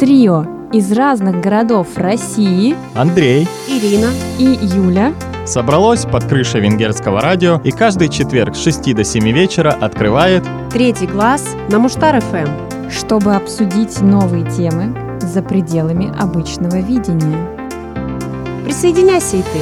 Трио из разных городов России Андрей, Ирина и Юля собралось под крышей венгерского радио и каждый четверг с 6 до 7 вечера открывает Третий глаз на Муштар ФМ. чтобы обсудить новые темы за пределами обычного видения. Присоединяйся и ты.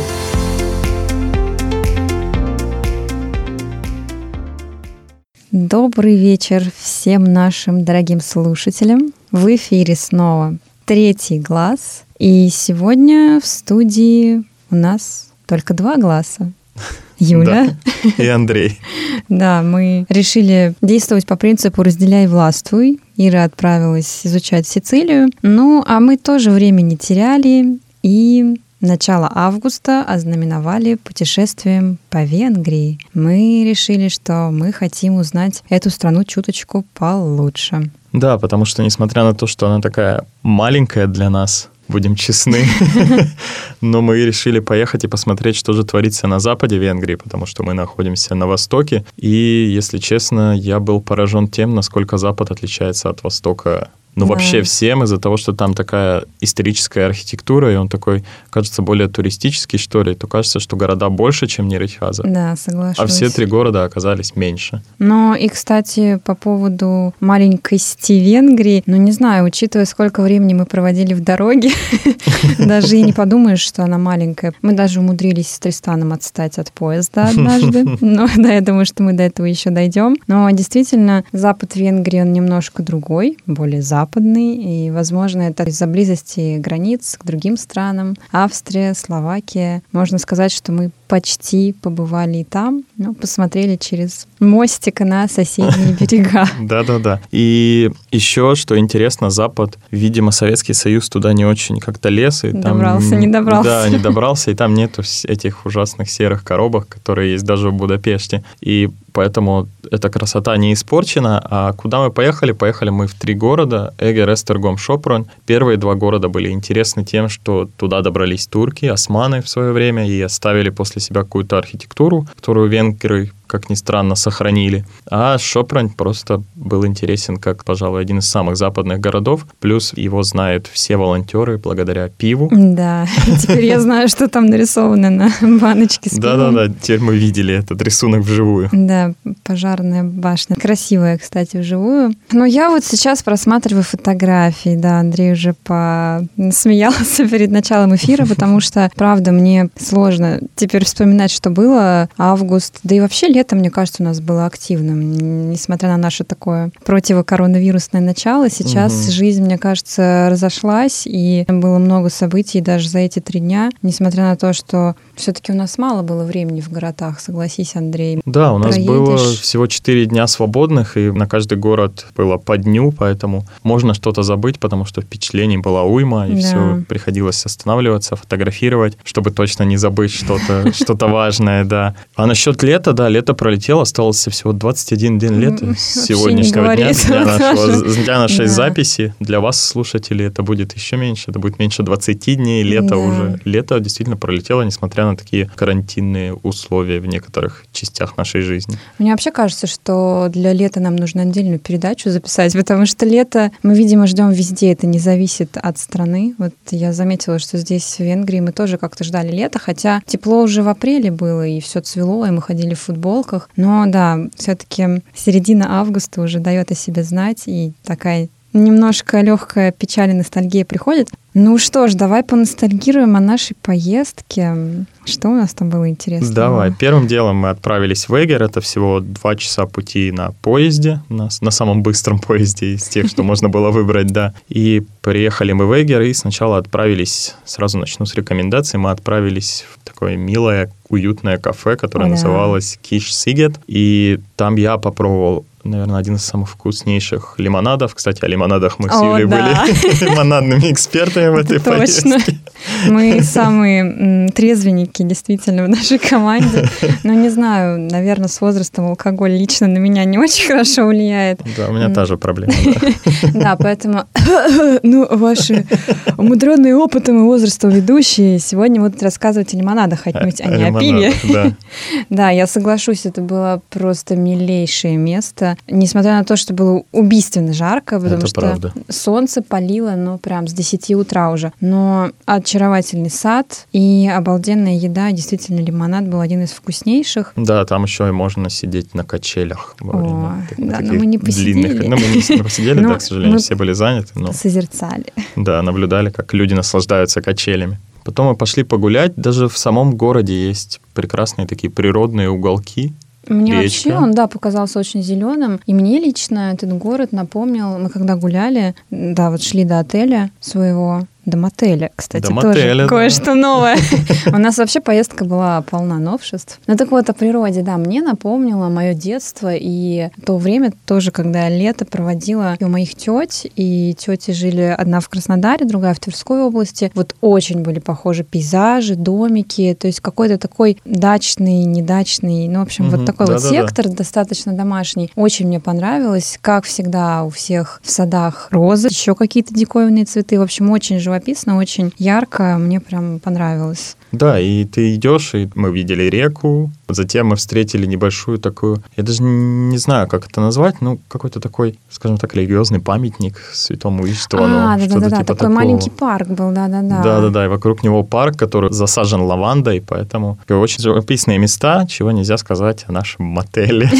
Добрый вечер всем нашим дорогим слушателям. В эфире снова третий глаз. И сегодня в студии у нас только два глаза. Юля. Да, и Андрей. Да, мы решили действовать по принципу «разделяй, властвуй». Ира отправилась изучать Сицилию. Ну, а мы тоже время не теряли и начало августа ознаменовали путешествием по Венгрии. Мы решили, что мы хотим узнать эту страну чуточку получше. Да, потому что несмотря на то, что она такая маленькая для нас, будем честны, но мы решили поехать и посмотреть, что же творится на западе Венгрии, потому что мы находимся на востоке. И, если честно, я был поражен тем, насколько запад отличается от востока ну, Да. вообще всем из-за того, что там такая историческая архитектура, и он такой, кажется, более туристический, что ли, то кажется, что города больше, чем Нерехаза. Да, соглашусь. А все три города оказались меньше. Но и, кстати, по поводу маленькости Венгрии, ну, не знаю, учитывая, сколько времени мы проводили в дороге, даже и не подумаешь, что она маленькая. Мы даже умудрились с Тристаном отстать от поезда однажды. Но да, я думаю, что мы до этого еще дойдем. Но действительно, запад Венгрии, он немножко другой, более западный. И, возможно, это из-за близости границ к другим странам. Австрия, Словакия. Можно сказать, что мы почти побывали и там, но посмотрели через мостик на соседние берега. Да-да-да. И еще, что интересно, Запад, видимо, Советский Союз туда не очень как-то лез. И там, Добрался, не добрался. Да, не добрался, и там нету этих ужасных серых коробок, которые есть даже в Будапеште. И поэтому эта красота не испорчена. А куда мы поехали? Поехали мы в три города. Эгер, Эстергом, Шопрон. Первые два города были интересны тем, что туда добрались турки, османы в свое время, и оставили после себя какую-то архитектуру, которую венгры как ни странно, сохранили. А Шопрань просто был интересен как, пожалуй, один из самых западных городов. Плюс его знают все волонтеры благодаря пиву. Да, теперь я знаю, что там нарисовано на баночке с пивом. Да-да-да, теперь мы видели этот рисунок вживую. Да, пожарная башня. Красивая, кстати, вживую. Но я вот сейчас просматриваю фотографии, да, Андрей уже посмеялся перед началом эфира, потому что, правда, мне сложно теперь вспоминать, что было август, да и вообще лето, мне кажется, у нас было активным, несмотря на наше такое противокоронавирусное начало. Сейчас Мгм. жизнь, мне кажется, разошлась, и было много событий даже за эти три дня, несмотря на то, что все-таки у нас мало было времени в городах, согласись, Андрей. Да, у нас Проедешь. было всего 4 дня свободных, и на каждый город было по дню, поэтому можно что-то забыть, потому что впечатлений была уйма, и Да. все приходилось останавливаться, фотографировать, чтобы точно не забыть что-то что важное, да. А насчет лета, да, лето пролетело, остался всего 21 день лета с сегодняшнего дня для, нашего, для нашей Да. записи. Для вас, слушатели, это будет еще меньше, это будет меньше 20 дней, лето Да. уже. Лето действительно пролетело, несмотря на такие карантинные условия в некоторых частях нашей жизни. Мне вообще кажется, что для лета нам нужно отдельную передачу записать, потому что лето мы, видимо, ждем везде, это не зависит от страны. Вот я заметила, что здесь, в Венгрии, мы тоже как-то ждали лета, хотя тепло уже в апреле было, и все цвело, и мы ходили в футболках. Но да, все-таки середина августа уже дает о себе знать, и такая немножко легкая печаль и ностальгия приходит. Ну что ж, давай поностальгируем о нашей поездке. Что у нас там было интересного? Давай. Первым делом мы отправились в Эгер. Это всего два часа пути на поезде, на, на самом быстром поезде из тех, что можно было выбрать, да. И приехали мы в Эгер и сначала отправились, сразу начну с рекомендаций, мы отправились в такое милое, уютное кафе, которое называлось Киш Сигет. И там я попробовал наверное, один из самых вкуснейших лимонадов. Кстати, о лимонадах мы с Юлей да. были лимонадными экспертами в этой Это точно. поездке. Мы самые трезвенники, действительно, в нашей команде. Но не знаю, наверное, с возрастом алкоголь лично на меня не очень хорошо влияет. Да, у меня та же проблема. Да, поэтому, ну, ваши умудренные опытом и возрастом ведущие сегодня будут рассказывать о лимонадах а не о пиве. Да, я соглашусь, это было просто милейшее место. Несмотря на то, что было убийственно жарко, потому что солнце палило, ну, прям с 10 утра уже. Но очаровательный сад и обалденная еда. Действительно, лимонад был один из вкуснейших. Да, там еще и можно сидеть на качелях. О, да, но мы не посидели. Длинных. Ну, мы не посидели, да, к сожалению, все были заняты. Но... Созерцали. Да, наблюдали, как люди наслаждаются качелями. Потом мы пошли погулять. Даже в самом городе есть прекрасные такие природные уголки, мне Речка. вообще он, да, показался очень зеленым. И мне лично этот город напомнил, мы когда гуляли, да, вот шли до отеля своего, до мотеля, кстати, До тоже мотеля, кое-что да. новое. У нас вообще поездка была полна новшеств. Ну так вот, о природе, да, мне напомнило мое детство и то время тоже, когда лето проводила у моих теть, и тети жили одна в Краснодаре, другая в Тверской области. Вот очень были похожи пейзажи, домики, то есть какой-то такой дачный, недачный, ну, в общем, вот такой вот сектор достаточно домашний. Очень мне понравилось, как всегда у всех в садах розы, еще какие-то диковинные цветы, в общем, очень живописно живописно, очень ярко. Мне прям понравилось. Да, и ты идешь, и мы видели реку, затем мы встретили небольшую такую, я даже не знаю, как это назвать, ну, какой-то такой, скажем так, религиозный памятник святому Иштвану. А, да-да-да, типа такой такого. маленький парк был, да-да-да. Да-да-да, и вокруг него парк, который засажен лавандой, поэтому очень живописные места, чего нельзя сказать о нашем мотеле.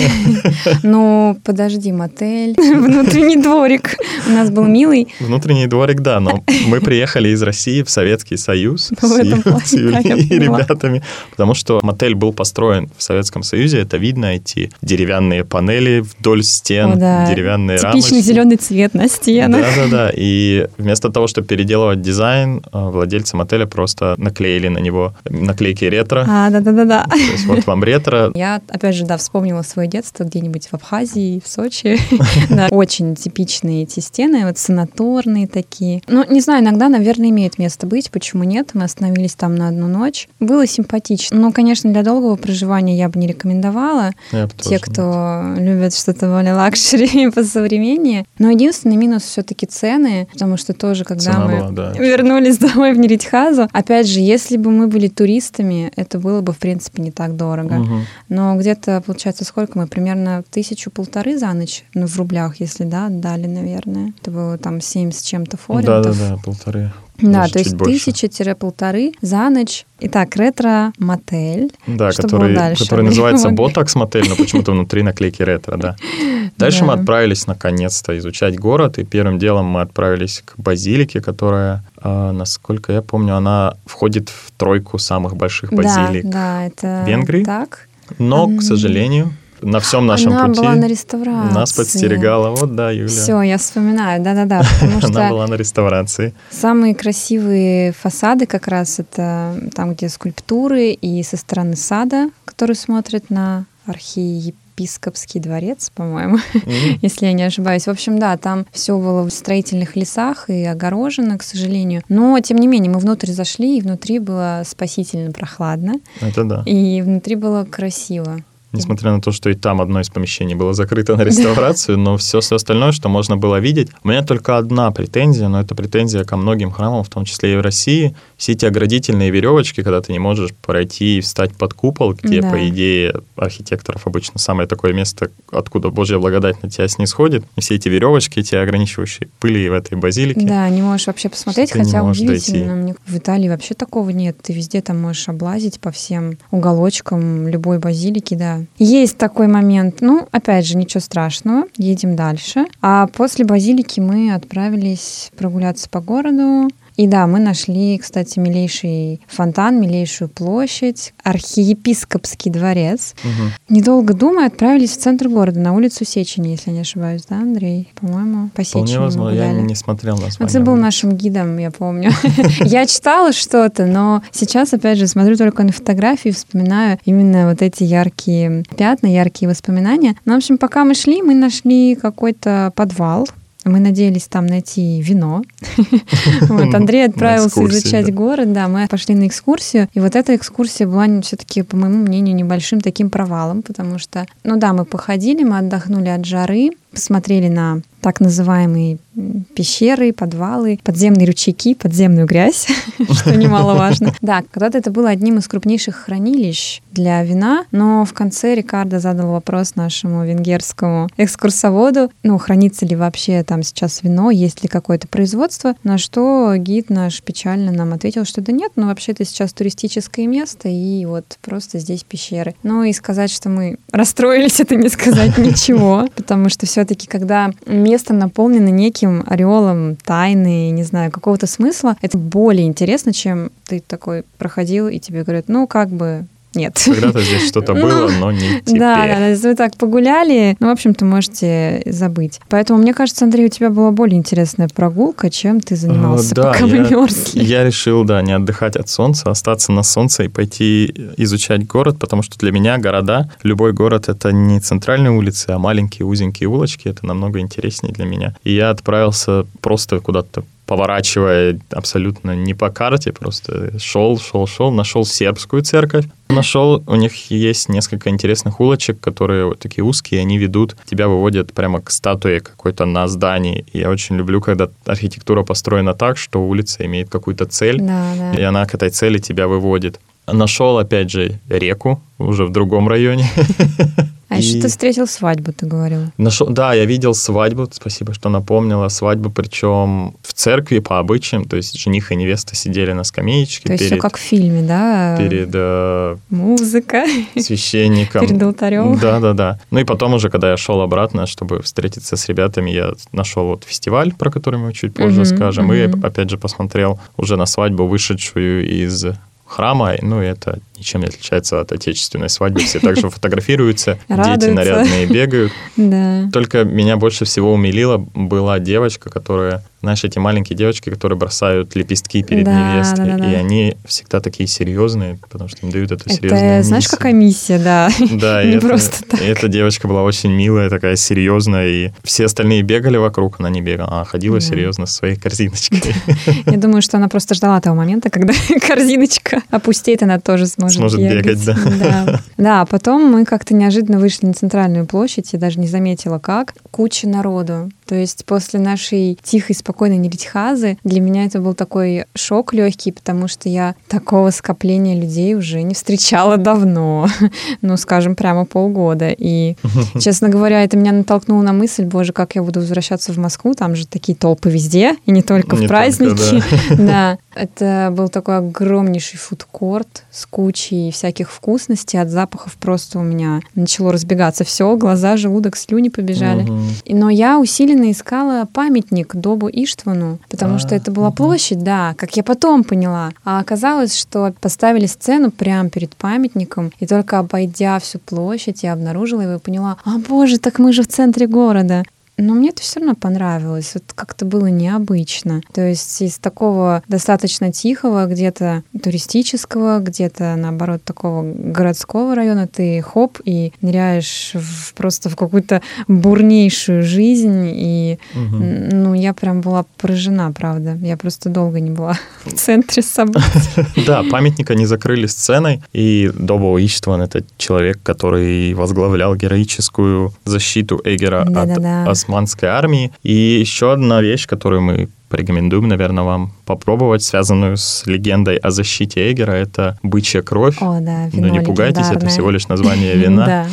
Ну, подожди, мотель, внутренний дворик у нас был милый. Внутренний дворик, да, но мы приехали из России в Советский Союз с и ребятами, потому что мотель был построен в Советском Союзе, это видно, эти деревянные панели вдоль стен, О, да. деревянные Типичный рамочки. зеленый цвет на стенах. Да-да-да, и вместо того, чтобы переделывать дизайн, э, владельцы мотеля просто наклеили на него наклейки ретро. А, да-да-да. То есть вот вам ретро. Я, опять же, да, вспомнила свое детство где-нибудь в Абхазии, в Сочи. Очень типичные эти стены, вот санаторные такие. Ну, не знаю, иногда, наверное, имеет место быть, почему нет. Мы остановились там на одну ночь. Было симпатично. Но, конечно, для долгого проживания я бы не рекомендовала. Я Те, кто нет. любят что-то более luxury и посовременнее. Но единственный минус все-таки цены, потому что тоже, когда Цена мы была, да. вернулись домой в Ньиредьхазу, опять же, если бы мы были туристами, это было бы, в принципе, не так дорого. Угу. Но где-то, получается, сколько мы? Примерно тысячу-полторы за ночь, ну, в рублях, если, да, отдали, наверное. Это было там семь с чем-то форинтов. Да-да-да, полторы. Да, то есть тысяча-полторы за ночь. Итак, ретро-мотель. Да, Что который, который называется Ботокс-мотель, но почему-то внутри наклейки ретро, да. Дальше да. мы отправились наконец-то изучать город, и первым делом мы отправились к базилике, которая, э, насколько я помню, она входит в тройку самых больших базилик да, да, это Венгрии. Так. Но, к сожалению, на всем нашем Она пути. была на реставрации. Нас подстерегала. Вот, да, Юля. Все, я вспоминаю, да-да-да. Она была на реставрации. Самые красивые фасады как раз это там, где скульптуры, и со стороны сада, который смотрит на архиепископский дворец, по-моему, mm-hmm. если я не ошибаюсь. В общем, да, там все было в строительных лесах и огорожено, к сожалению. Но, тем не менее, мы внутрь зашли, и внутри было спасительно прохладно. Это да. И внутри было красиво. Несмотря на то, что и там одно из помещений было закрыто на реставрацию, но все, все остальное, что можно было видеть. У меня только одна претензия, но это претензия ко многим храмам, в том числе и в России. Все эти оградительные веревочки, когда ты не можешь пройти и встать под купол, где, да. по идее, архитекторов обычно самое такое место, откуда Божья благодать на тебя снисходит. И все эти веревочки, эти ограничивающие пыли в этой базилике. Да, не можешь вообще посмотреть, хотя удивительно. Мне в Италии вообще такого нет. Ты везде там можешь облазить по всем уголочкам любой базилики, да, есть такой момент. Ну, опять же, ничего страшного. Едем дальше. А после базилики мы отправились прогуляться по городу. И да, мы нашли, кстати, милейший фонтан, милейшую площадь, архиепископский дворец. Угу. Недолго думая, отправились в центр города, на улицу Сечени, если не ошибаюсь, да, Андрей? По-моему, по Сечени Вполне возможно, я не смотрел название. Ты был нашим гидом, я помню. Я читала что-то, но сейчас, опять же, смотрю только на фотографии, вспоминаю именно вот эти яркие пятна, яркие воспоминания. Ну, в общем, пока мы шли, мы нашли какой-то подвал, Мы надеялись там найти вино. Вот, Андрей отправился изучать город, да, мы пошли на экскурсию, и вот эта экскурсия была все-таки, по моему мнению, небольшим таким провалом, потому что, ну да, мы походили, мы отдохнули от жары, посмотрели на так называемые пещеры, подвалы, подземные ручейки, подземную грязь, что немаловажно. Да, когда-то это было одним из крупнейших хранилищ для вина, но в конце Рикардо задал вопрос нашему венгерскому экскурсоводу, ну, хранится ли вообще там сейчас вино, есть ли какое-то производство, на что гид наш печально нам ответил, что да нет, ну, вообще это сейчас туристическое место, и вот просто здесь пещеры. Ну, и сказать, что мы расстроились, это не сказать ничего, потому что все-таки, когда место наполнено неким ореолом тайны, не знаю, какого-то смысла, это более интересно, чем ты такой проходил, и тебе говорят, ну, как бы нет. Когда-то здесь что-то ну, было, но не теперь. Да, да, вы так погуляли, ну, в общем-то, можете забыть. Поэтому, мне кажется, Андрей, у тебя была более интересная прогулка, чем ты занимался, да, пока мы мерзли. Я решил, да, не отдыхать от солнца, остаться на солнце и пойти изучать город, потому что для меня города, любой город — это не центральные улицы, а маленькие узенькие улочки, это намного интереснее для меня. И я отправился просто куда-то поворачивая абсолютно не по карте, просто шел, шел, шел, нашел сербскую церковь, нашел, у них есть несколько интересных улочек, которые вот такие узкие, они ведут, тебя выводят прямо к статуе какой-то на здании. И я очень люблю, когда архитектура построена так, что улица имеет какую-то цель, да, да. и она к этой цели тебя выводит. Нашел, опять же, реку уже в другом районе. А и... еще ты встретил свадьбу, ты говорил. Нашел, да, я видел свадьбу, спасибо, что напомнила. Свадьбу, причем церкви по обычаям, то есть жених и невеста сидели на скамеечке. То есть перед, все как в фильме, да? Перед... Э, Музыка. Священником. Перед алтарем. Да, да, да. Ну и потом уже, когда я шел обратно, чтобы встретиться с ребятами, я нашел вот фестиваль, про который мы чуть позже mm-hmm, скажем, mm-hmm. и опять же посмотрел уже на свадьбу, вышедшую из храма, ну, это ничем не отличается от отечественной свадьбы. Все также фотографируются, дети нарядные бегают. Да. Только меня больше всего умилила была девочка, которая, знаешь, эти маленькие девочки, которые бросают лепестки перед да, невестой, да, да, и они всегда такие серьезные, потому что им дают эту это, серьезную знаешь, миссию. какая миссия, да. Да, не просто так. Эта девочка была очень милая, такая серьезная, и все остальные бегали вокруг, она не бегала, а ходила серьезно со своей корзиночкой. Я думаю, что она просто ждала того момента, когда корзиночка опустеет, она тоже сможет, Сможет бегать, да. да. Да, а потом мы как-то неожиданно вышли на центральную площадь, я даже не заметила как. Куча народу. То есть после нашей тихой, спокойной Неритхазы для меня это был такой шок легкий, потому что я такого скопления людей уже не встречала давно. ну, скажем, прямо полгода. И, честно говоря, это меня натолкнуло на мысль, боже, как я буду возвращаться в Москву, там же такие толпы везде, и не только в Не только, праздники. Да, это был такой огромнейший фудкорт с кучей всяких вкусностей, от запахов просто у меня начало разбегаться все, глаза, желудок, слюни побежали. И- Но я усиленно искала памятник Добу Иштвану, потому А, что это была мгм. площадь, да, как я потом поняла. А оказалось, что поставили сцену прямо перед памятником, и только обойдя всю площадь, я обнаружила его и поняла, а боже, так мы же в центре города. Но мне это все равно понравилось. Это как-то было необычно. То есть из такого достаточно тихого, где-то туристического, где-то, наоборот, такого городского района ты хоп и ныряешь в- просто в какую-то бурнейшую жизнь. И, м, ну, я прям была поражена, правда. Я просто долго не была в центре событий. Да, памятник они закрыли сценой, и Добо Иштван — это человек, который возглавлял героическую защиту Эгера от османской армии. И еще одна вещь, которую мы порекомендуем, наверное, вам попробовать, связанную с легендой о защите Эгера, это бычья кровь. О, да, Но вино не пугайтесь, это всего лишь название вина.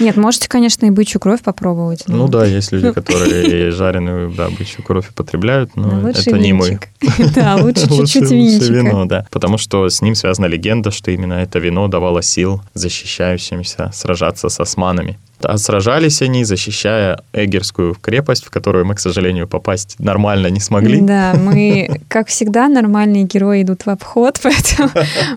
Нет, можете, конечно, и бычью кровь попробовать. но- Ну да, есть люди, которые жареную, бычью кровь употребляют, но Ну, это не мы. Да, лучше чуть-чуть винчика. вино, да. Потому что с ним связана легенда, что именно это вино давало сил защищающимся сражаться с османами. А сражались они, защищая Эгерскую крепость, в которую мы, к сожалению, попасть нормально не смогли. Да, мы, как всегда, нормальные герои идут в обход, поэтому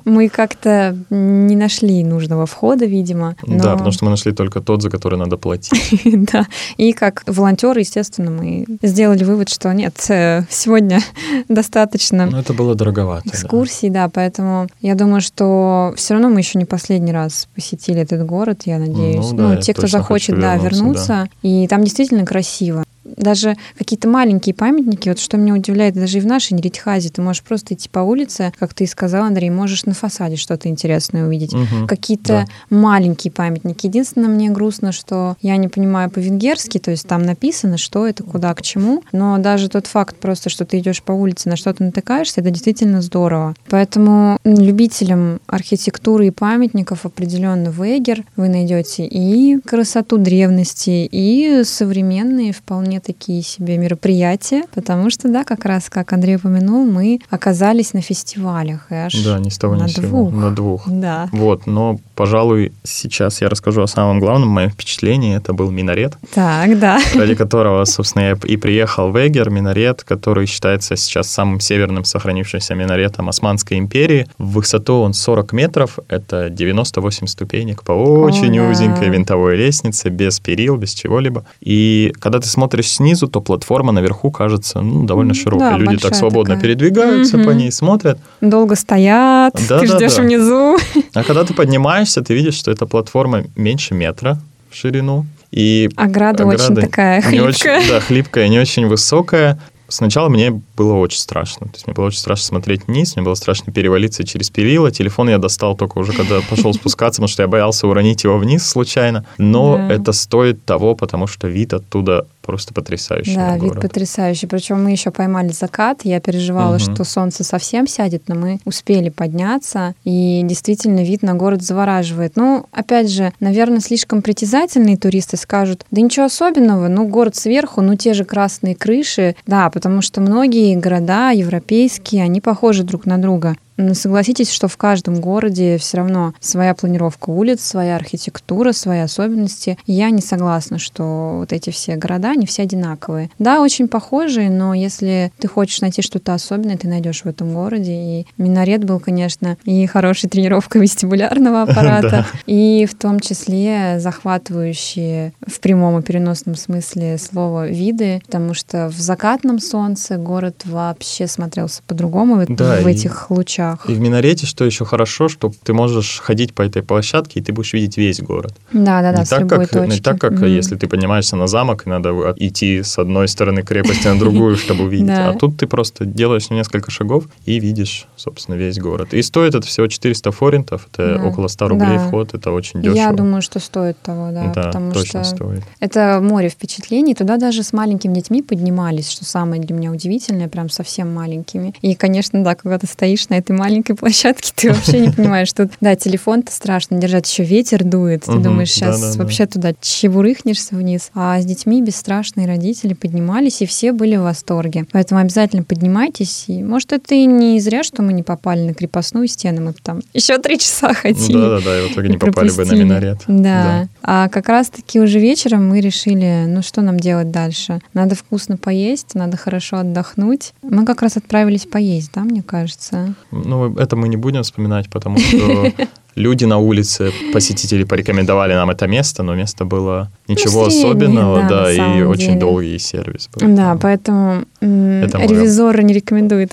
мы как-то не нашли нужного входа, видимо. но- Да, потому что мы нашли только тот, за который надо платить. Да, и как волонтеры, естественно, мы сделали вывод, что нет, э, сегодня достаточно Но это было дороговато. да. экскурсий, да, поэтому я думаю, что все равно мы еще не последний раз посетили этот город, я надеюсь. Ну да, Ну, те, кто захочет, да, вернуться, вернуться. И там действительно красиво. Даже какие-то маленькие памятники, вот что меня удивляет, даже и в нашей Неритхазе, ты можешь просто идти по улице, как ты и сказал, Андрей, можешь на фасаде что-то интересное увидеть. Мгм. Какие-то маленькие памятники. Единственное, мне грустно, что я не понимаю по-венгерски, то есть там написано, что это, куда, к чему, но даже тот факт просто, что ты идешь по улице, на что-то натыкаешься, это действительно здорово. Поэтому любителям архитектуры и памятников определенно в Эгер вы найдете и красоту древности, и современные вполне такие себе мероприятия, потому что, да, как раз, как Андрей упомянул, мы оказались на фестивалях. И аж Да, ни с того ни на с сего. двух. На двух. Да. Вот, но, пожалуй, сейчас я расскажу о самом главном моем впечатлении. Это был минарет, Так, да. ради которого, собственно, я и приехал в Эгер, минарет, который считается сейчас самым северным сохранившимся минаретом Османской империи. В высоту он 40 метров, это 98 ступенек по очень О, да. узенькой винтовой лестнице, без перил, без чего-либо. И когда ты смотришь снизу, то платформа наверху кажется ну, довольно широкой. да, Люди так свободно такая. передвигаются по Мгм. ней, смотрят. Долго стоят, Да, ты да, ждешь да. внизу. А когда ты поднимаешься, ты видишь, что эта платформа меньше метра в ширину. И Ограда, очень ограда такая не очень, хлипкая. да, хлипкая, не очень высокая. Сначала мне было очень страшно. То есть мне было очень страшно смотреть вниз, мне было страшно перевалиться через перила. Телефон я достал только уже, когда пошел спускаться, потому что я боялся уронить его вниз случайно. Но Да. это стоит того, потому что вид оттуда просто потрясающий Да, вид город. потрясающий. Причем мы еще поймали закат. Я переживала, Мгм. что солнце совсем сядет, но мы успели подняться. И действительно вид на город завораживает. Ну, опять же, наверное, слишком притязательные туристы скажут, да ничего особенного, ну, город сверху, ну, те же красные крыши. Да, потому что многие города европейские, они похожи друг на друга. Но согласитесь, что в каждом городе все равно своя планировка улиц, своя архитектура, свои особенности. Я не согласна, что вот эти все города, они все одинаковые. Да, очень похожие, но если ты хочешь найти что-то особенное, ты найдешь в этом городе. И Минарет был, конечно, и хорошей тренировкой вестибулярного аппарата, и в том числе захватывающие в прямом и переносном смысле слова виды, потому что в закатном солнце город вообще смотрелся по-другому в- этих лучах. И в минарете, что еще хорошо, что ты можешь ходить по этой площадке, и ты будешь видеть весь город. Да, да, да, не, с так, любой как, не точки. так, как Мгм. если ты поднимаешься на замок, и надо идти с одной стороны крепости на другую, чтобы увидеть. А тут ты просто делаешь несколько шагов и видишь, собственно, весь город. И стоит это всего 400 форинтов, это около 100 рублей вход, это очень дешево. Я думаю, что стоит того, да, да, потому точно что стоит. это море впечатлений. Туда даже с маленькими детьми поднимались, что самое для меня удивительное, прям совсем маленькими. И, конечно, да, когда ты стоишь на этой маленькой площадке, ты вообще не понимаешь, что, да, телефон-то страшно держать, еще ветер дует, ты думаешь, сейчас вообще туда чебурыхнешься вниз. А с детьми бесстрашные родители поднимались, и все были в восторге. Поэтому обязательно поднимайтесь. И, может, это и не зря, что мы не попали на крепостную стену, мы там еще три часа ходили. Да-да-да, и в итоге не попали бы на минарет. Да. А как раз-таки уже вечером мы решили, ну что нам делать дальше? Надо вкусно поесть, надо хорошо отдохнуть. Мы как раз отправились поесть, да, мне кажется. Ну, это мы не будем вспоминать, потому что люди на улице, посетители порекомендовали нам это место, но место было ничего Ну, среднее, особенного, да, да, и очень деле. долгий сервис. был. Да, поэтому Это ревизоры не рекомендуют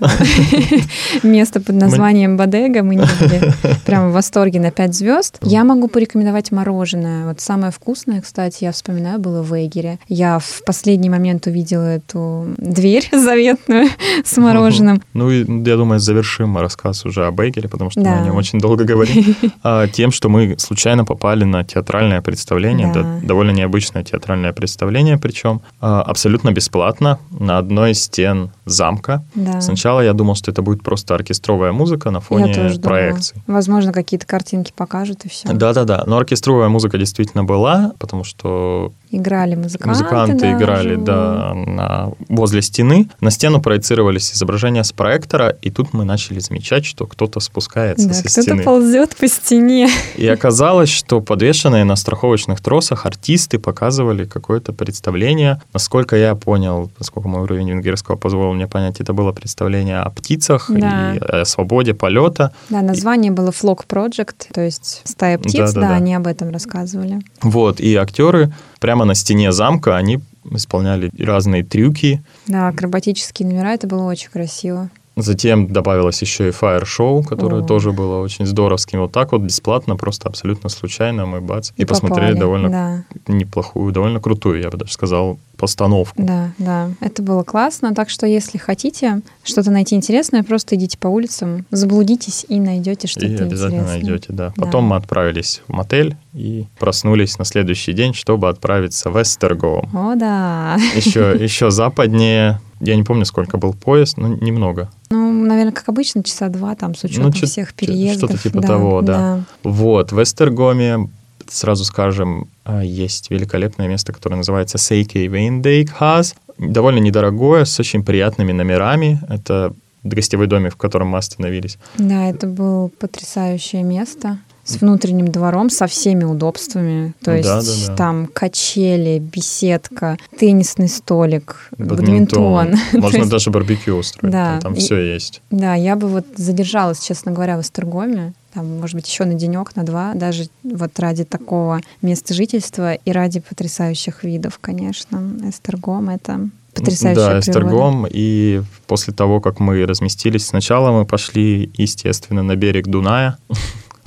место под названием Бодега. Мы не были прям в восторге на 5 звезд. Я могу порекомендовать мороженое. Вот самое вкусное, кстати, я вспоминаю, было в Эгере. Я в последний момент увидела эту дверь заветную с мороженым. Ну и я думаю, завершим рассказ уже о Бейгере, потому что мы о нем очень долго говорим. А, Тем, что мы случайно попали на театральное представление, довольно необычное театральное представление, причем а, абсолютно бесплатно на одной из стен замка. Да. Сначала я думал, что это будет просто оркестровая музыка на фоне тоже думала. Возможно, какие-то картинки покажут и все. Да-да-да, но оркестровая музыка действительно была, потому что Играли музыканты. музыканты да, играли живые. да, на- возле стены. На стену проецировались изображения с проектора, и тут мы начали замечать, что кто-то спускается Да, со кто-то стены. ползет по стене. И оказалось, что подвешенные на страховочных тросах артисты показывали какое-то представление. Насколько я понял, насколько мой уровень венгерского позволил мне понять, это было представление о птицах Да. и о свободе полета. Да, название было Flock Project, то есть стая птиц, да, Да-да-да. они об этом рассказывали. Вот, и актеры прямо на стене замка, они исполняли разные трюки. Да, акробатические номера, это было очень красиво. Затем добавилось еще и Fire Show, которое О. тоже было очень здоровским. Вот так вот бесплатно, просто абсолютно случайно мы бац. И, посмотрели попали, довольно Да, неплохую, довольно крутую, я бы даже сказал, постановку. да, да. Это было классно. Так что, если хотите что-то найти интересное, просто идите по улицам, заблудитесь и найдете что-то И обязательно интересное. найдете, да. Да. Потом мы отправились в мотель и проснулись на следующий день, чтобы отправиться в Эстергоум. О, да. Еще, еще западнее. Я не помню, сколько был поезд, но немного. Ну, наверное, как обычно, часа два там с учетом Ну, чё- всех переездов. что-то типа того, да. Вот, в Эстергоме, сразу скажем, а, есть великолепное место, которое называется Сейкей Вейндейкхаз. Довольно недорогое, с очень приятными номерами. Это гостевой домик, в котором мы остановились. Да, это было потрясающее место с внутренним двором, со всеми удобствами. То есть Да, да, да. там качели, беседка, теннисный столик, бадминтон. То Можно есть, даже барбекю устроить. Да. Там, там И- все есть. Да, я бы вот задержалась, честно говоря, в Эстергоме. Там, может быть, еще на денек, на два, даже вот ради такого места жительства и ради потрясающих видов, конечно. Эстергом — это потрясающая Да, природа. Эстергом. И после того, как мы разместились, сначала мы пошли, естественно, на берег Дуная.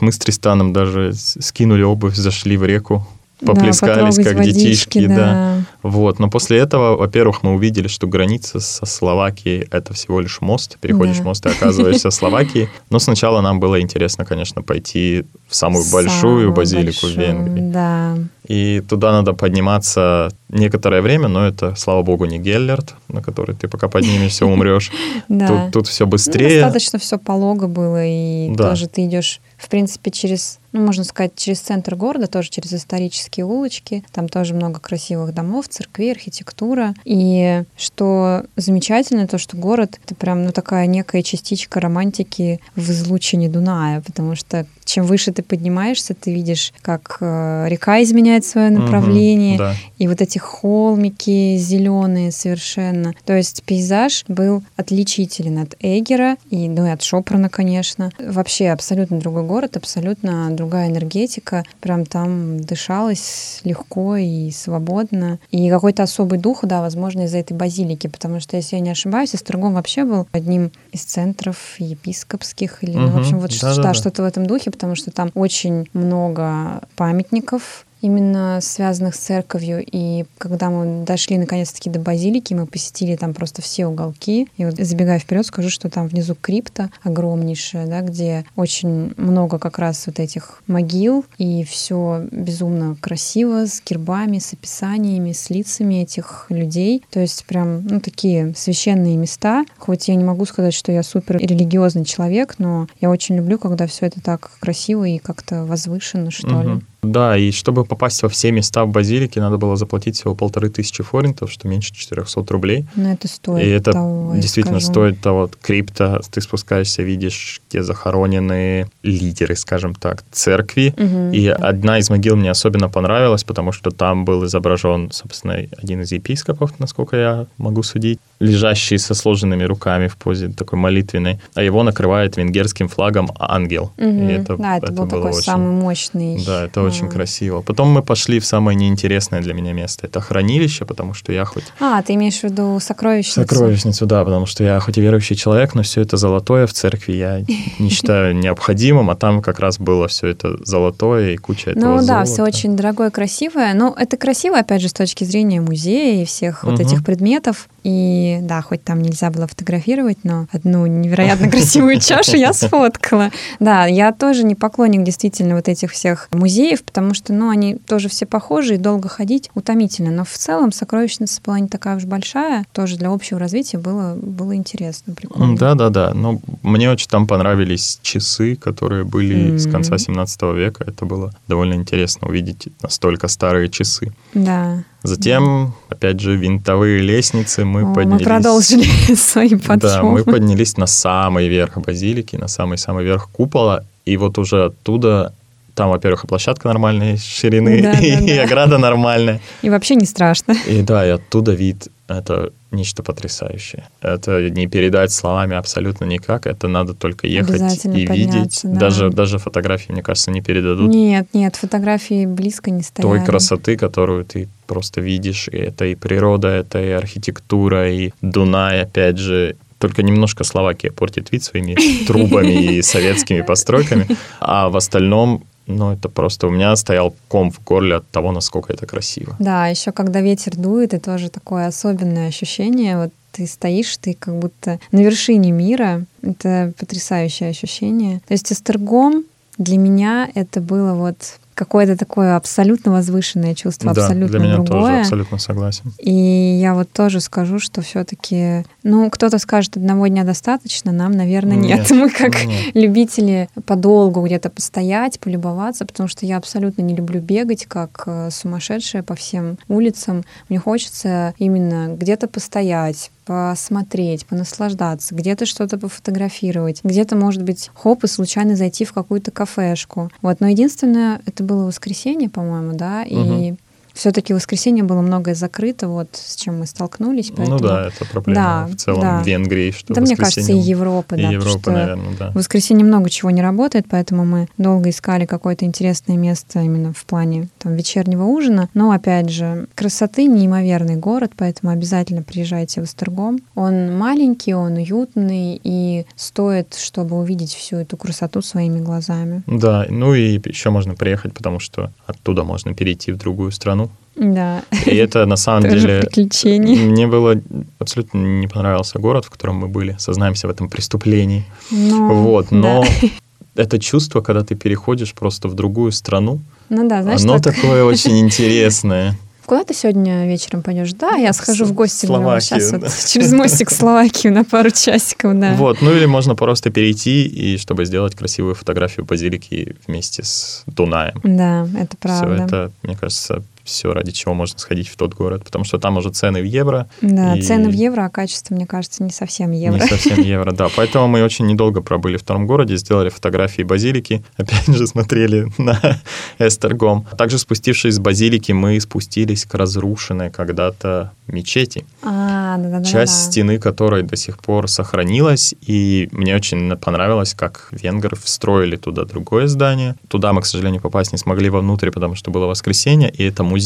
Мы с Тристаном даже скинули обувь, зашли в реку, Да, поплескались, потрогать как водички, детишки, да. да. Вот, но после этого, во-первых, мы увидели, что граница со Словакией это всего лишь мост. Переходишь Да. мост и оказываешься в Словакии. Но сначала нам было интересно, конечно, пойти в самую большую Самую базилику в большую, Венгрии. Да. И туда надо подниматься некоторое время, но это, слава богу, не Геллерт, на который ты пока поднимешься, умрешь. Тут, тут все Ну, быстрее. достаточно все полого было, и Да. тоже ты идешь, в принципе, через, ну, можно сказать, через центр города, тоже через исторические улочки. Там тоже много красивых домов, церквей, архитектура. И что замечательно, то, что город — это прям, ну, такая некая частичка романтики в излучине Дуная, потому что чем выше ты поднимаешься, ты видишь, как э, река изменяет свое направление, да. и вот эти холмики зеленые совершенно. То есть пейзаж был отличителен от Эгера и, ну, и от Шопрана, конечно. Вообще абсолютно другой город, абсолютно другая энергетика. Прям там дышалось легко и свободно. И какой-то особый дух, да, возможно, из-за этой базилики, потому что, если я не ошибаюсь, Эстрагон вообще был одним из центров епископских или, ну, в общем, вот да, что-то в этом духе, потому что там очень много памятников, именно связанных с церковью. И когда мы дошли наконец-таки до базилики, мы посетили там просто все уголки. И вот забегая вперед, скажу, что там внизу крипта огромнейшая, да, где очень много как раз вот этих могил, и все безумно красиво, с гербами, с описаниями, с лицами этих людей. То есть прям, ну, такие священные места. Хоть я не могу сказать, что я супер религиозный человек, но я очень люблю, когда все это так красиво и как-то возвышенно, что ли. Да, и чтобы попасть во все места в базилике, надо было заплатить всего полторы тысячи форинтов, что меньше 400 рублей. Но это стоит И это того, действительно скажу. стоит того. Крипто, ты спускаешься, видишь, где захоронены лидеры, скажем так, церкви. Мгм. И одна из могил мне особенно понравилась, потому что там был изображен, собственно, один из епископов, насколько я могу судить, лежащий со сложенными руками в позе такой молитвенной, а его накрывает венгерским флагом ангел. Мгм. И это, да, это, был было такой очень- самый мощный. Да, это очень а. красиво. Потом мы пошли в самое неинтересное для меня место. Это хранилище, потому что я хоть А, ты имеешь в виду сокровищницу? Сокровищницу, да, потому что я хоть и верующий человек, но все это золотое в церкви я не считаю необходимым, а там как раз было все это золотое и куча этого Ну да, все очень дорогое, красивое. Но это красиво, опять же, с точки зрения музея и всех вот этих предметов. И да, хоть там нельзя было фотографировать, но одну невероятно красивую чашу я сфоткала. Да, я тоже не поклонник действительно вот этих всех музеев, потому что, ну, они тоже все похожи, и долго ходить утомительно. Но в целом сокровищница была не такая уж большая. Тоже для общего развития было, было интересно, прикольно. Да, да, да. Но мне очень там понравились часы, которые были с конца Мгм. 17 века. Это было довольно интересно увидеть настолько старые часы. Да. Затем, опять же, винтовые лестницы мы О, поднялись. Мы продолжили свои подъемы. Да, мы поднялись на самый верх базилики, на самый-самый верх купола, и вот уже оттуда там, во-первых, и площадка нормальной ширины, Да, да, и да. ограда нормальная. И вообще не страшно. И да, и оттуда вид это нечто потрясающее. Это не передать словами абсолютно никак. Это надо только ехать и видеть. да. Даже, даже фотографии, мне кажется, не передадут Нет, нет, фотографии близко не стояли. той красоты, которую ты просто видишь. И это и природа, это и архитектура, и Дунай, опять же, только немножко Словакия портит вид своими трубами и советскими постройками, а в остальном ну, это просто у меня стоял ком в горле от того, насколько это красиво. Да, еще когда ветер дует, это тоже такое особенное ощущение. Вот ты стоишь, ты как будто на вершине мира. Это потрясающее ощущение. То есть Эстергом для меня это было вот какое-то такое абсолютно возвышенное чувство, да, абсолютно для меня другое. тоже абсолютно согласен. И я вот тоже скажу, что все-таки, ну, кто-то скажет, одного дня достаточно, нам, наверное, нет. Нет, Мы как нет. любители подолгу где-то постоять, полюбоваться, потому что я абсолютно не люблю бегать, как э, сумасшедшая по всем улицам. Мне хочется именно где-то постоять, посмотреть, понаслаждаться, где-то что-то пофотографировать, где-то, может быть, хоп, и случайно зайти в какую-то кафешку. Вот, но единственное, это было воскресенье, по-моему, да, Мгм. Все-таки в воскресенье было многое закрыто, вот с чем мы столкнулись. Поэтому... Ну да, это проблема Да, в целом да. в Венгрии, что Да, мне кажется, и Европа, и да. что наверное, да. В воскресенье много чего не работает, поэтому мы долго искали какое-то интересное место именно в плане там, вечернего ужина. Но, опять же, красоты неимоверный город, поэтому обязательно приезжайте в Эстергом. Он маленький, он уютный и стоит, чтобы увидеть всю эту красоту своими глазами. Да, ну и еще можно приехать, потому что оттуда можно перейти в другую страну. Да, И это на самом деле... приключение. Мне было абсолютно не понравился город, в котором мы были. Сознаемся в этом преступлении. Но, вот, но да. это чувство, когда ты переходишь просто в другую страну, Ну да, знаешь, оно так, такое очень интересное. куда ты сегодня вечером пойдешь? Да, я схожу в гости Словакию, сейчас вот да. через мостик в Словакию на пару часиков, да. Вот, ну или можно просто перейти, и чтобы сделать красивую фотографию базилики вместе с Дунаем. Да, это правда. Все это, мне кажется, все, ради чего можно сходить в тот город, потому что там уже цены в евро. Да, и цены в евро, а качество, мне кажется, не совсем евро. Не совсем евро, да. Поэтому мы очень недолго пробыли в том городе, сделали фотографии базилики, опять же смотрели на Эстергом. Также спустившись с базилики, мы спустились к разрушенной когда-то мечети. А, да, да, да. часть стены которой до сих пор сохранилась, и мне очень понравилось, как венгры встроили туда другое здание. Туда мы, к сожалению, попасть не смогли вовнутрь, потому что было воскресенье, и это музей,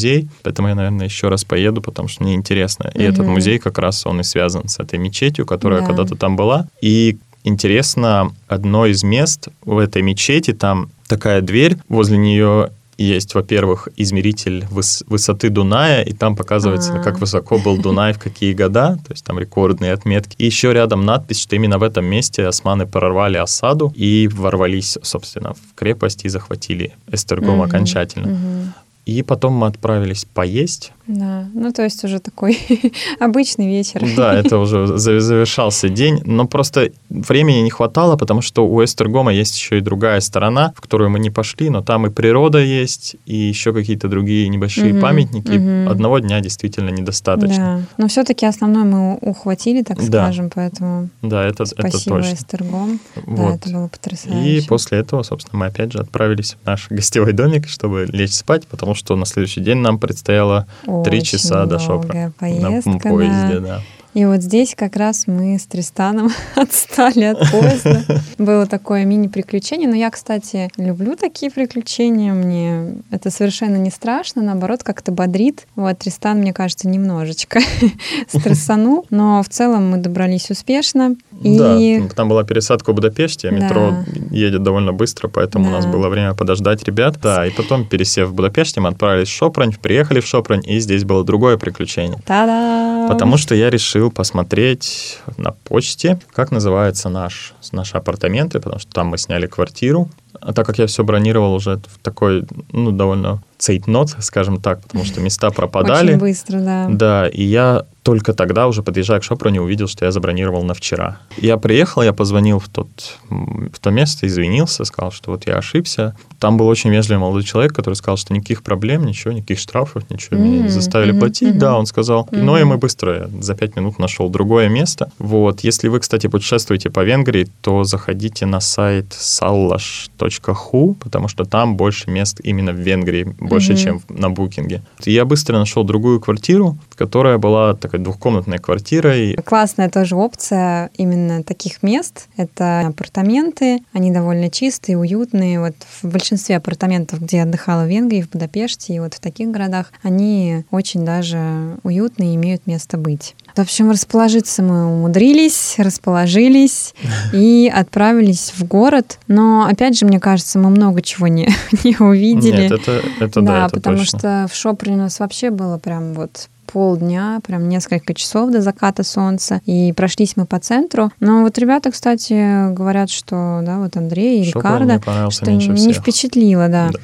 поэтому я, наверное, еще раз поеду, потому что мне интересно. И этот Мгм. музей как раз он и связан с этой мечетью, которая Да. когда-то там была. И интересно, одно из мест в этой мечети, там такая дверь, возле нее есть, во-первых, измеритель выс- высоты Дуная, и там показывается, А. как высоко был Дунай, в какие года, то есть там рекордные отметки. И еще рядом надпись, что именно в этом месте османы прорвали осаду и ворвались, собственно, в крепость и захватили Эстергом Мгм, окончательно. мгм. И потом мы отправились поесть. Да, ну то есть уже такой обычный вечер. Да, это уже за- завершался день, но просто времени не хватало, потому что у Эстергома есть еще и другая сторона, в которую мы не пошли, но там и природа есть, и еще какие-то другие небольшие Мгм, памятники. мгм. Одного дня действительно недостаточно. Да, но все-таки основной мы ухватили, так Да. скажем, поэтому Да, это, это спасибо точно. Эстергом. Да, Вот. это было потрясающе. И после этого, собственно, мы опять же отправились в наш гостевой домик, чтобы лечь спать, потому что на следующий день нам предстояло три часа до Шопра долгая на поездка, поезде, да. да. И вот здесь как раз мы с Тристаном отстали от поезда. Было такое мини-приключение. Но я, кстати, люблю такие приключения. Мне это совершенно не страшно. Наоборот, как-то бодрит. Вот Тристан, мне кажется, немножечко стрессанул. Но в целом мы добрались успешно. И Да, там была пересадка в Будапеште, а Да. метро едет довольно быстро, поэтому у нас Да. было время подождать ребят. Да, и потом, пересев в Будапеште, мы отправились в Шопрань, приехали в Шопрань, и здесь было другое приключение. та-да! Потому что я решил посмотреть на почте, как называется наш, наши апартаменты, потому что там мы сняли квартиру. А так как я все бронировал уже в такой, ну, довольно цейтнот, скажем так, потому что места пропадали. Очень быстро, да. Да, и я только тогда, уже подъезжая к Шопроне, увидел, что я забронировал на вчера. Я приехал, я позвонил в, тот, в то место, извинился, сказал, что вот я ошибся. Там был очень вежливый молодой человек, который сказал, что никаких проблем, ничего, никаких штрафов, ничего меня не заставили мгм, платить. мгм. Да, он сказал. Но и мы быстро, я за пять минут нашел другое место. Вот, если вы, кстати, путешествуете по Венгрии, то заходите на сайт sallash.hu, потому что там больше мест именно в Венгрии, больше, Мгм. чем на букинге. Я быстро нашел другую квартиру, которая была такой двухкомнатной квартирой. Классная тоже опция именно таких мест. Это апартаменты, они довольно чистые, уютные. Вот в большинстве апартаментов, где я отдыхала в Венгрии, в Будапеште и вот в таких городах, они очень даже уютные и имеют место быть. В общем, расположиться мы умудрились, расположились и отправились в город. Но, опять же, мне кажется, мы много чего не, не увидели. Нет, это, это да, да, это потому точно. что в Шопре у нас вообще было прям вот полдня, прям несколько часов до заката солнца, и прошлись мы по центру. Но вот ребята, кстати, говорят, что, да, вот Андрей и Шопер Рикардо, что не всех. впечатлило, да. Да.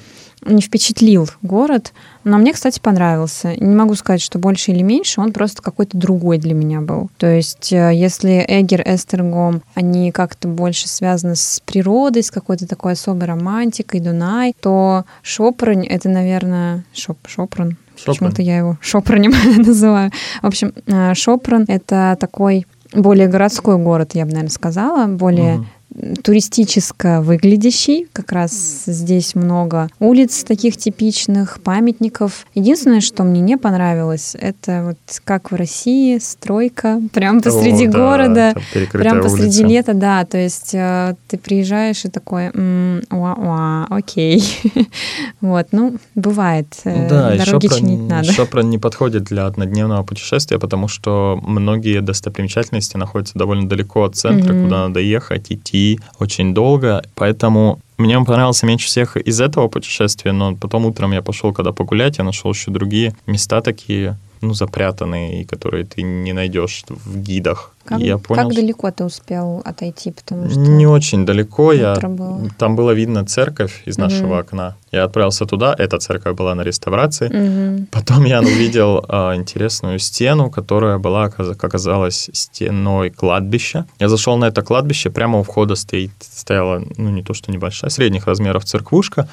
Не впечатлил город, но мне, кстати, понравился. Не могу сказать, что больше или меньше, он просто какой-то другой для меня был. То есть, э, если Эгер, Эстергом, они как-то больше связаны с природой, с какой-то такой особой романтикой, Дунай, то Шопрань — это, наверное, Шоп, Шопран. Почему-то я его Шопранем называю. В общем, э, Шопран — это такой более городской город, я бы, наверное, сказала, более Мгм. Туристическо выглядящий. Как раз здесь много улиц таких типичных, памятников. Единственное, что мне не понравилось, это вот как в России, стройка прямо посреди О, да, города. перекрытая Прям посреди улица. лета, да. То есть э, ты приезжаешь и такой, уа-уа, окей. Вот, ну, бывает. э, Да, Дороги Шопран, чинить надо. Шопран не подходит для однодневного путешествия, потому что многие достопримечательности находятся довольно далеко от центра, Мгм. куда надо ехать, идти очень долго. Поэтому мне он понравился меньше всех из этого путешествия, но потом утром я пошел, когда погулять, я нашел еще другие места такие, ну, запрятанные, и которые ты не найдешь в гидах. Как, я понял, как далеко ты успел отойти, потому что... не очень далеко. Я... было. Там было видно церковь из нашего Мгм. окна. Я отправился туда, эта церковь была на реставрации. Мгм. Потом я увидел а, интересную стену, которая была, как оказалось, стеной кладбища. Я зашел на это кладбище, прямо у входа стоит, стояла, ну не то что небольшая, средних размеров церквушка,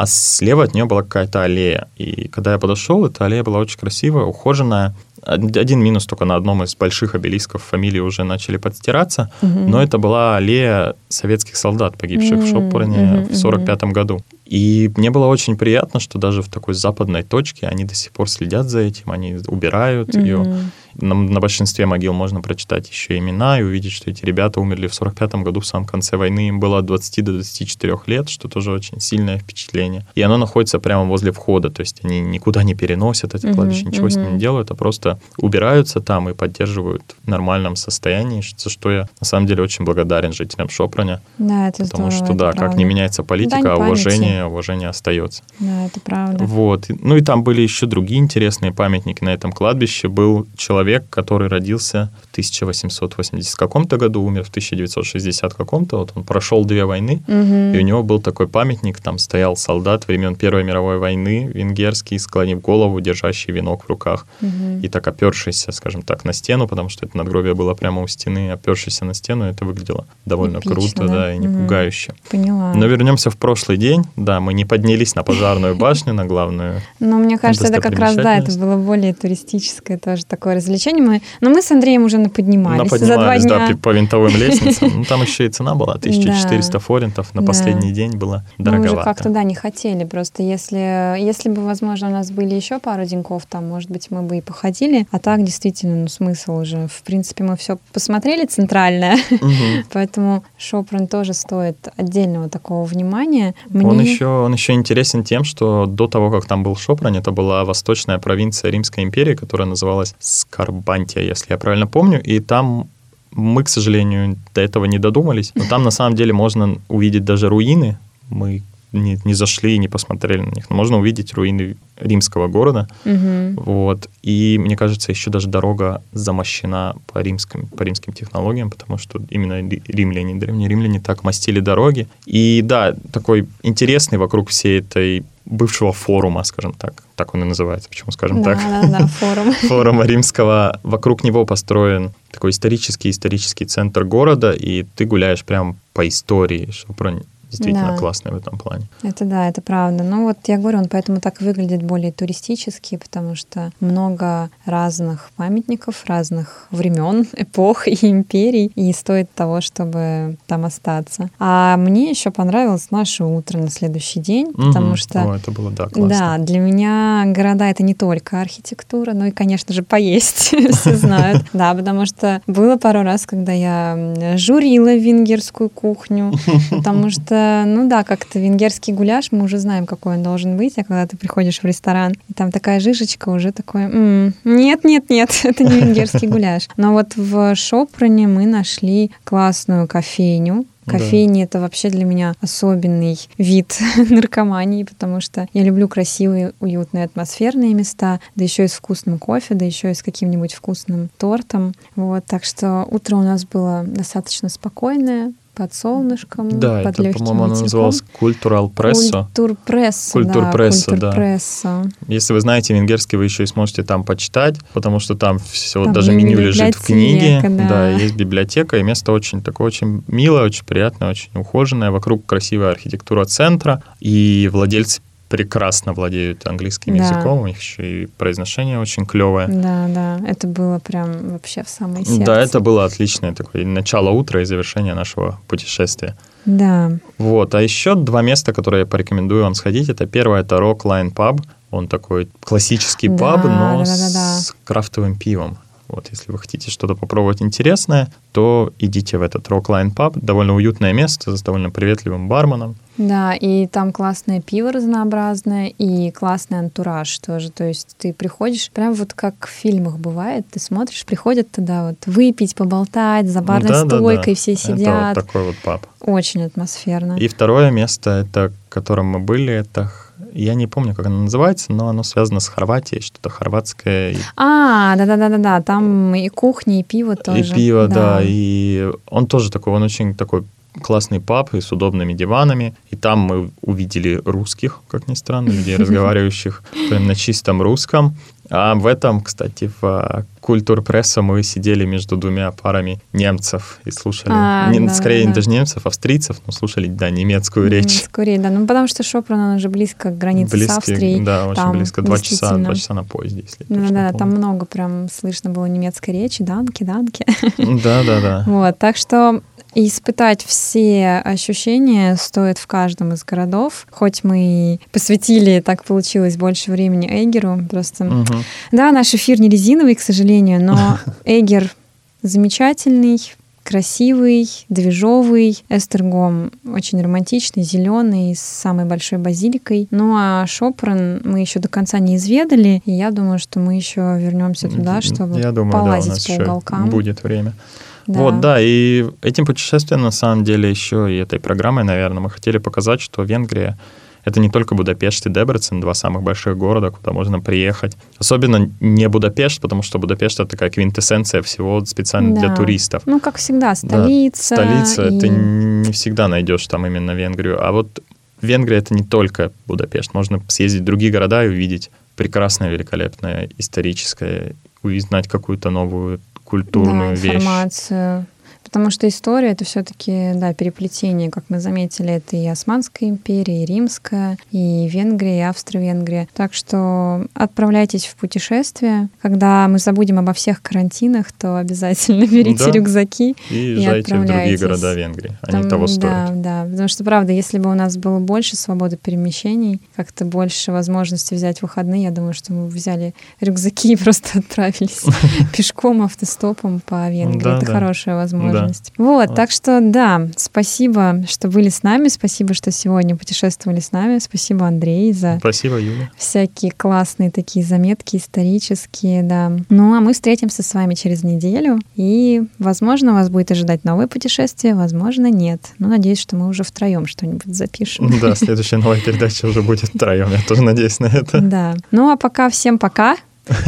а слева от нее была какая-то аллея. И когда я подошел, эта аллея была очень красивая, ухоженная. Од- Один минус только на одном из больших обелисков фамилии уже начали подстираться, Мгм. но это была аллея советских солдат, погибших в М, Шопорне мгм, в 1945 году. И мне было очень приятно, что даже в такой западной точке они до сих пор следят за этим, они убирают ее. На, на большинстве могил можно прочитать еще имена и увидеть, что эти ребята умерли в 45 году, в самом конце войны. Им было от 20 до 24 лет, что тоже очень сильное впечатление. И оно находится прямо возле входа, то есть они никуда не переносят это Мгм, кладбище, ничего с ним мгм. не делают, а просто убираются там и поддерживают в нормальном состоянии, за что я на самом деле очень благодарен жителям Шоpraня, Да, это потому здорово, что да, как правда. не меняется политика, а памяти. уважение, уважение остается. Да, это правда. Вот. Ну и там были еще другие интересные памятники на этом кладбище. Был человек, который родился в 1880 каком-то году, умер в 1960 каком-то. Вот он прошел две войны, Мгм. и у него был такой памятник, там стоял солдат времен Первой мировой войны, венгерский, склонив голову, держащий венок в руках. Мгм. И так опершийся, скажем так, на стену, потому что это надгробие было прямо у стены, опершийся на стену, это выглядело довольно Эпично, круто, да? да, и не Мгм. пугающе. Поняла. Но вернемся в прошлый день. Да, мы не поднялись на пожарную башню, на главную Ну, мне кажется, это как раз, да, это было более туристическое тоже такое развлечение. Мы, но мы с Андреем уже наподнимались. За два Наподнимались, дня. да, по, винтовым лестницам. Ну, там еще и цена была, 1400 форинтов на последний день было Мы уже дороговато. как-то, да, не хотели. Просто если, если бы, возможно, у нас были еще пару деньков, там, может быть, мы бы и походили. А так, действительно, ну, смысл уже. В принципе, мы все посмотрели центральное, поэтому Шопран тоже стоит отдельного такого внимания. Он, Мне- еще, он еще интересен тем, что до того, как там был Шопрань, это была восточная провинция Римской империи, которая называлась Скарбантия, если я правильно помню, и там мы, к сожалению, до этого не додумались, но там на самом деле можно увидеть даже руины, мы не, не зашли и не посмотрели на них, но можно увидеть руины римского города, Мгм. Вот. И мне кажется, еще даже дорога замощена по римским, по римским технологиям, потому что именно ри- римляне, древние римляне так мастили дороги. И да, такой интересный вокруг всей этой бывшего форума, скажем так. Так он и называется, почему скажем Да, так. да, да, форум. Форума римского. Вокруг него построен такой исторический исторический центр города, и ты гуляешь прям по истории. Шопрань действительно Да. классный в этом плане. Это да, это правда. Ну вот я говорю, он поэтому так выглядит более туристически, потому что много разных памятников, разных времен, эпох и империй, и стоит того, чтобы там остаться. А мне еще понравилось наше утро на следующий день, потому Мгм. что О, это было, да, классно. Да, для меня города это не только архитектура, но и, конечно же, поесть, все знают. Да, потому что было пару раз, когда я журила венгерскую кухню, потому что, ну да, как-то венгерский гуляш, мы уже знаем, какой он должен быть, а когда ты приходишь в ресторан, и там такая жижечка уже такой, «М, нет, нет, нет, это не венгерский гуляш. Но вот в Шопране мы нашли классную кофейню, Да. Кофейни это вообще для меня особенный вид наркомании, потому что я люблю красивые, уютные, атмосферные места, да еще и с вкусным кофе, да еще и с каким-нибудь вкусным тортом. Вот, так что утро у нас было достаточно спокойное, под солнышком, Да, под это, легким по-моему, оно ветерком. называлось Культурал Прессо. Культурпрессо, Культурпрессо, да. да. Культурпрессо. Если вы знаете венгерский, вы еще и сможете там почитать, потому что там все, Там даже меню лежит в книге. да. Да, есть библиотека, и место очень такое очень милое, очень приятное, очень ухоженное. Вокруг красивая архитектура центра, и владельцы прекрасно владеют английским Да. языком, у них еще и произношение очень клевое. Да, да, это было прям вообще в самое сердце. Да, это было отличное такое начало утра и завершение нашего путешествия. Да, Вот, а еще два места, которые я порекомендую вам сходить. Это первое, это Rock Line Pub. Он такой классический Да, паб, но да-да-да-да. с крафтовым пивом. Вот, если вы хотите что-то попробовать интересное, то идите в этот Rock Line Pub. Довольно уютное место с довольно приветливым барменом. Да, и там классное пиво разнообразное и классный антураж тоже. То есть ты приходишь, прям вот как в фильмах бывает, ты смотришь, приходят туда вот выпить, поболтать, за барной Да-да-да. стойкой все Это сидят. вот такой вот паб. Очень атмосферно. И второе место, это, в котором мы были, это я не помню, как оно называется, но оно связано с Хорватией, что-то хорватское. А, да-да-да-да-да, там и кухня, и пиво тоже. И пиво, да. И он тоже такой, он очень такой классный паб и с удобными диванами. И там мы увидели русских, как ни странно, людей, разговаривающих прям на чистом русском. А в этом, кстати, в культур пресса мы сидели между двумя парами немцев и слушали, А, не- да, скорее да, даже немцев, австрийцев, но слушали, да, немецкую речь. Скорее, да. Ну, потому что Шопран, он уже близко к границе с Австрией. да, очень Там близко. Два часа, два часа на поезде, если я Да, да, там помню. много прям слышно было немецкой речи, данки, данки. Да, да, да. Вот, так что испытать все ощущения стоит в каждом из городов. Хоть мы и посвятили, так получилось, больше времени Эгеру, просто... Мгм. Да, наш эфир не резиновый, к сожалению, но Эгер замечательный, красивый, движовый. Эстергом очень романтичный, зеленый, с самой большой базиликой. Ну а Шопран мы еще до конца не изведали, и я думаю, что мы еще вернемся туда, чтобы Я думаю, да, у полазить нас по уголкам. будет время. Вот, да, и этим путешествием, на самом деле, еще и этой программой, наверное, мы хотели показать, что Венгрия — это не только Будапешт и Дебрецен, два самых больших города, куда можно приехать. Особенно не Будапешт, потому что Будапешт — это такая квинтэссенция всего специально для Да. туристов. Ну, как всегда, Да, столица. столица, и- ты не всегда найдешь там именно Венгрию. А вот Венгрия — это не только Будапешт. Можно съездить в другие города и увидеть прекрасное, великолепное, историческое, узнать какую-то новую культурную да, вещь. Потому что история это все-таки да, переплетение, как мы заметили, это и Османская империя, и Римская, и Венгрия, и Австро-Венгрия. Так что отправляйтесь в путешествие. Когда мы забудем обо всех карантинах, то обязательно берите Да. рюкзаки. И И езжайте в другие отправляйтесь. города Венгрии. Они Там, того да, стоят. да. Потому что, правда, если бы у нас было больше свободы перемещений, как-то больше возможности взять выходные, я думаю, что мы бы взяли рюкзаки и просто отправились пешком, автостопом по Венгрии. Да, Это да. хорошая возможность. Вот. Вот, так что да, спасибо, что были с нами, спасибо, что сегодня путешествовали с нами, спасибо, Андрей, за Спасибо, Юля. всякие классные такие заметки исторические, да. Ну, а мы встретимся с вами через неделю, и, возможно, вас будет ожидать новое путешествие, возможно, нет. Но надеюсь, что мы уже втроем что-нибудь запишем. Да, следующая новая передача уже будет втроем. Я тоже надеюсь на это. Да. Ну, а пока всем пока.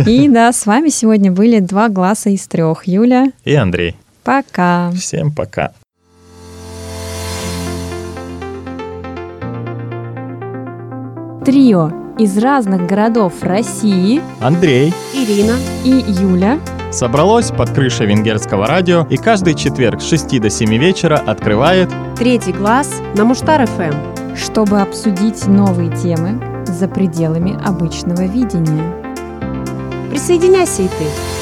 И да, с вами сегодня были два глаза из трех. Юля, И Андрей. Пока. Всем пока. Трио из разных городов России Андрей. Ирина. и Юля собралось под крышей венгерского радио и каждый четверг с 6 до 7 вечера открывает Третий глаз на Муштар-ФМ. Чтобы обсудить новые темы за пределами обычного видения. Присоединяйся и ты.